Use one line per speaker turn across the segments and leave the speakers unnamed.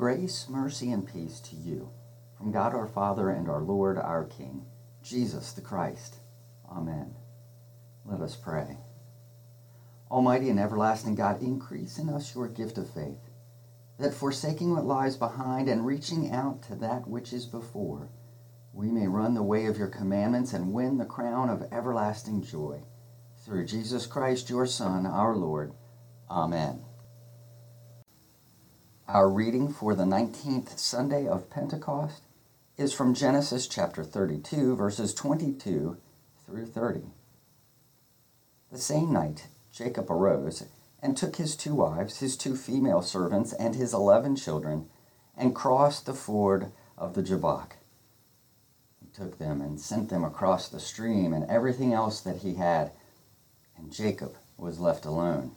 Grace, mercy, and peace to you from God our Father and our Lord our King, Jesus the Christ. Amen. Let us pray. Almighty and everlasting God, increase in us your gift of faith, that forsaking what lies behind and reaching out to that which is before, we may run the way of your commandments and win the crown of everlasting joy. Through Jesus Christ, your Son, our Lord. Amen. Our reading for the 19th Sunday of Pentecost is from Genesis chapter 32, verses 22 through 30. The same night, Jacob arose and took his two wives, his two female servants, and his eleven children, and crossed the ford of the Jabbok. He took them and sent them across the stream and everything else that he had, and Jacob was left alone.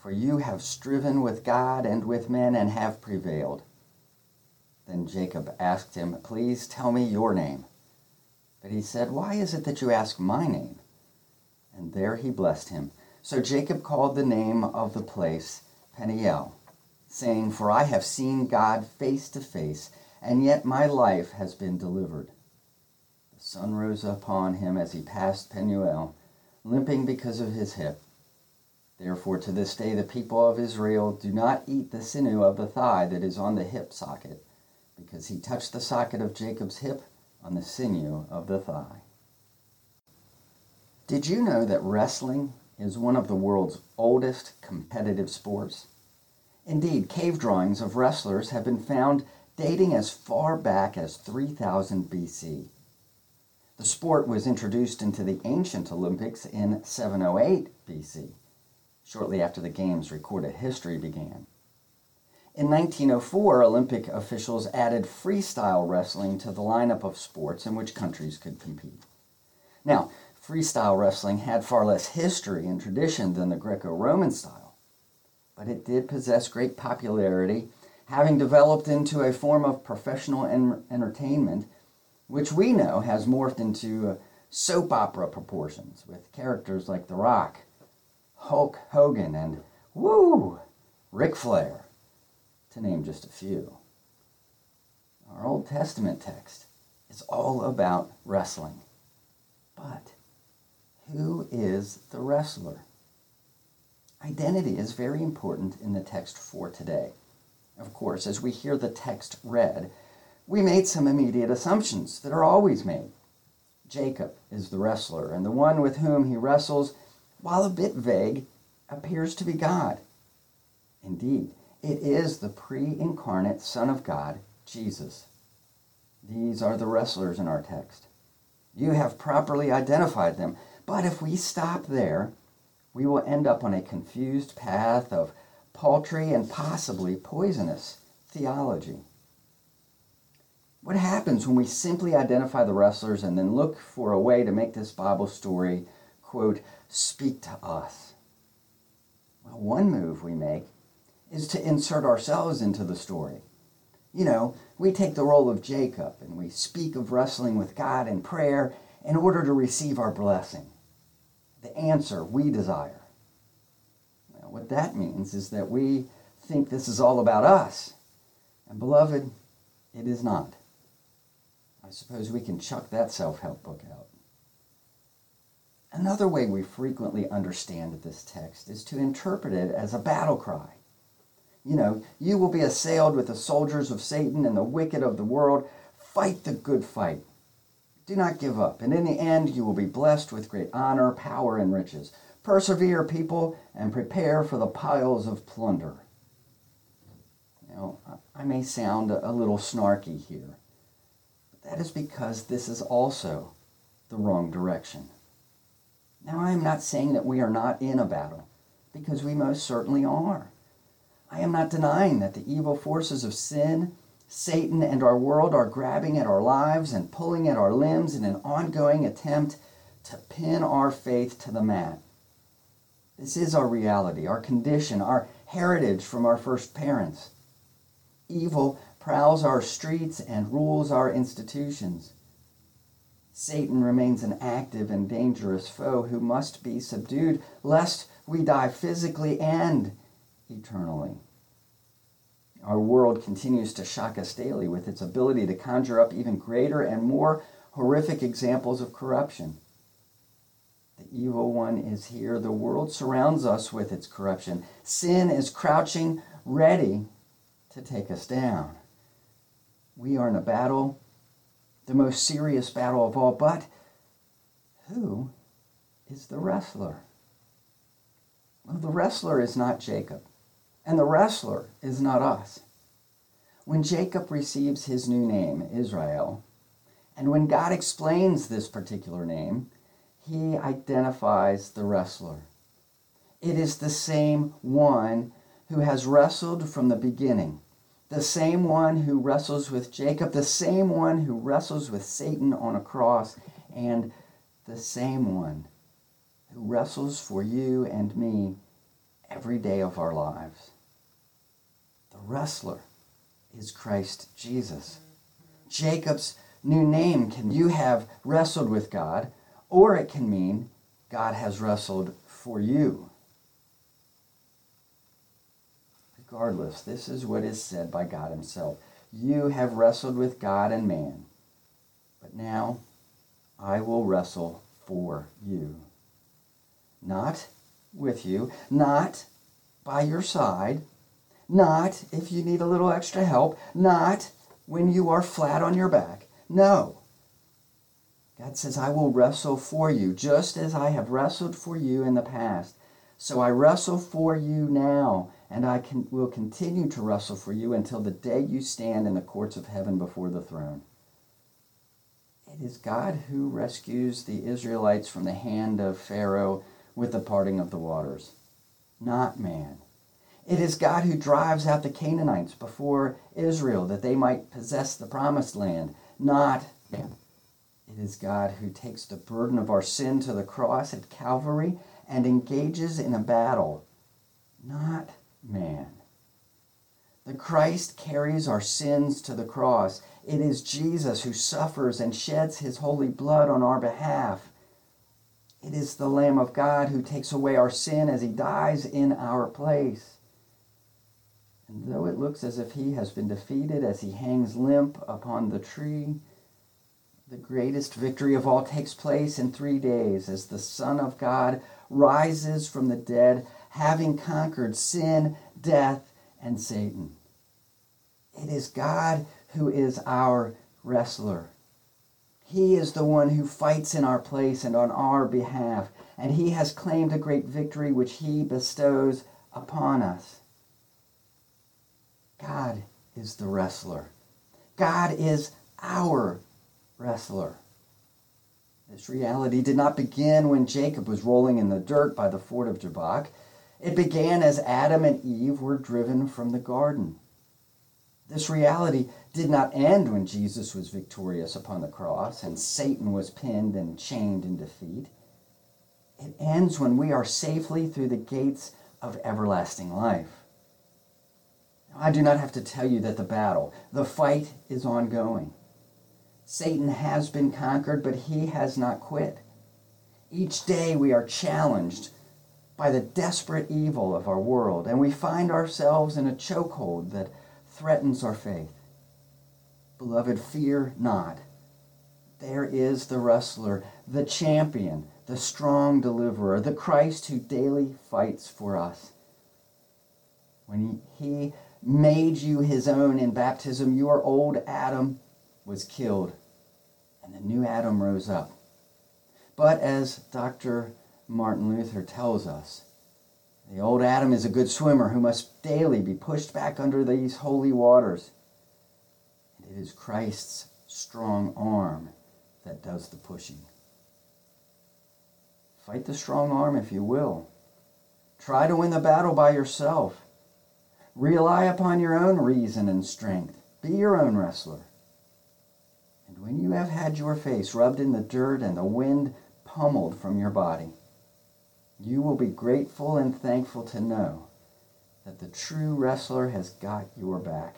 for you have striven with God and with men and have prevailed. Then Jacob asked him, Please tell me your name. But he said, Why is it that you ask my name? And there he blessed him. So Jacob called the name of the place Peniel, saying, For I have seen God face to face, and yet my life has been delivered. The sun rose upon him as he passed Peniel, limping because of his hip. Therefore, to this day, the people of Israel do not eat the sinew of the thigh that is on the hip socket, because he touched the socket of Jacob's hip on the sinew of the thigh. Did you know that wrestling is one of the world's oldest competitive sports? Indeed, cave drawings of wrestlers have been found dating as far back as 3000 BC. The sport was introduced into the ancient Olympics in 708 BC shortly after the game's recorded history began. In 1904, Olympic officials added freestyle wrestling to the lineup of sports in which countries could compete. Now, freestyle wrestling had far less history and tradition than the Greco Roman style, but it did possess great popularity, having developed into a form of professional en- entertainment, which we know has morphed into uh, soap opera proportions with characters like The Rock, Hulk Hogan, and woo, Ric Flair, to name just a few. Our Old Testament text is all about wrestling. But who is the wrestler? Identity is very important in the text for today. Of course, as we hear the text read, we made some immediate assumptions that are always made. Jacob is the wrestler, and the one with whom he wrestles while a bit vague, appears to be God. Indeed, it is the pre incarnate Son of God, Jesus. These are the wrestlers in our text. You have properly identified them, but if we stop there, we will end up on a confused path of paltry and possibly poisonous theology. What happens when we simply identify the wrestlers and then look for a way to make this Bible story, quote, speak to us? Well, one move we make is to insert ourselves into the story. You know, we take the role of Jacob and we speak of wrestling with God in prayer in order to receive our blessing, the answer we desire. Well, what that means is that we think this is all about us. And, beloved, it is not. I suppose we can chuck that self help book out. Another way we frequently understand this text is to interpret it as a battle cry. You know, you will be assailed with the soldiers of Satan and the wicked of the world. Fight the good fight. Do not give up, and in the end you will be blessed with great honor, power, and riches. Persevere, people, and prepare for the piles of plunder. Now, I may sound a little snarky here, but that is because this is also the wrong direction. Now, I am not saying that we are not in a battle, because we most certainly are. I am not denying that the evil forces of sin, Satan, and our world are grabbing at our lives and pulling at our limbs in an ongoing attempt to pin our faith to the mat. This is our reality, our condition, our heritage from our first parents. Evil prowls our streets and rules our institutions. Satan remains an active and dangerous foe who must be subdued, lest we die physically and eternally. Our world continues to shock us daily with its ability to conjure up even greater and more horrific examples of corruption. The evil one is here. The world surrounds us with its corruption. Sin is crouching, ready to take us down. We are in a battle, the most serious battle of all, but who is the wrestler? Well, the wrestler is not Jacob. And the wrestler is not us. When Jacob receives his new name, Israel, and when God explains this particular name, he identifies the wrestler. It is the same one who has wrestled from the beginning, the same one who wrestles with Jacob, the same one who wrestles with Satan on a cross, and the same one who wrestles for you and me every day of our lives. The wrestler is Christ Jesus. Jacob's new name can you have wrestled with God, or it can mean God has wrestled for you. Regardless, this is what is said by God Himself. You have wrestled with God and man, but now I will wrestle for you. Not with you, not by your side, not if you need a little extra help, not when you are flat on your back. No. God says, I will wrestle for you, just as I have wrestled for you in the past. So I wrestle for you now, and I can, will continue to wrestle for you until the day you stand in the courts of heaven before the throne. It is God who rescues the Israelites from the hand of Pharaoh with the parting of the waters, not man. It is God who drives out the Canaanites before Israel that they might possess the promised land, not man. It is God who takes the burden of our sin to the cross at Calvary and engages in a battle, not man. The Christ carries our sins to the cross. It is Jesus who suffers and sheds his holy blood on our behalf. It is the Lamb of God who takes away our sin as he dies in our place. And though it looks as if he has been defeated as he hangs limp upon the tree, the greatest victory of all takes place in three days as the Son of God rises from the dead, having conquered sin, death, and Satan. It is God who is our wrestler. He is the one who fights in our place and on our behalf, and he has claimed a great victory which he bestows upon us. God is the wrestler. God is our wrestler. This reality did not begin when Jacob was rolling in the dirt by the ford of Jabbok. It began as Adam and Eve were driven from the garden. This reality did not end when Jesus was victorious upon the cross and Satan was pinned and chained in defeat. It ends when we are safely through the gates of everlasting life. I do not have to tell you that the battle, the fight is ongoing. Satan has been conquered, but he has not quit. Each day we are challenged by the desperate evil of our world, and we find ourselves in a chokehold that threatens our faith. Beloved, fear not. There is the wrestler, the champion, the strong deliverer, the Christ who daily fights for us. When he, made you his own in baptism, your old Adam was killed, and the new Adam rose up. But as Dr. Martin Luther tells us, the old Adam is a good swimmer who must daily be pushed back under these holy waters. And it is Christ's strong arm that does the pushing. Fight the strong arm if you will. Try to win the battle by yourself. Rely upon your own reason and strength. Be your own wrestler. When you have had your face rubbed in the dirt and the wind pummeled from your body, you will be grateful and thankful to know that the true wrestler has got your back.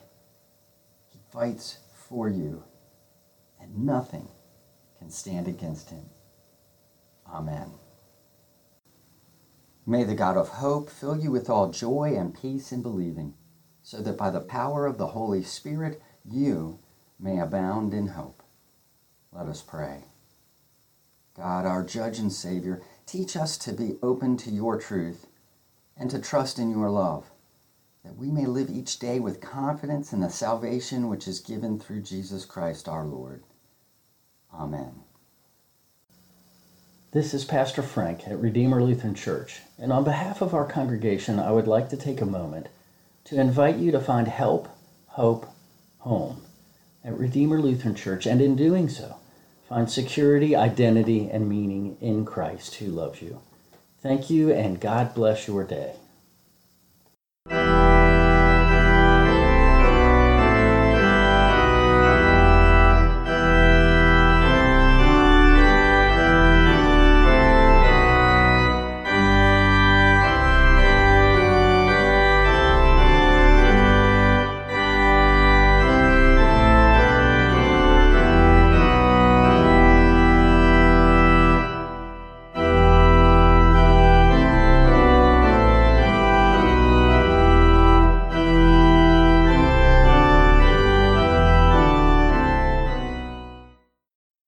He fights for you, and nothing can stand against him. Amen. May the God of hope fill you with all joy and peace in believing, so that by the power of the Holy Spirit you may abound in hope. Let us pray. God, our judge and Savior, teach us to be open to your truth and to trust in your love, that we may live each day with confidence in the salvation which is given through Jesus Christ our Lord. Amen.
This is Pastor Frank at Redeemer Lutheran Church, and on behalf of our congregation, I would like to take a moment to invite you to find help, hope, home at Redeemer Lutheran Church, and in doing so, find security, identity, and meaning in Christ who loves you. Thank you, and God bless your day.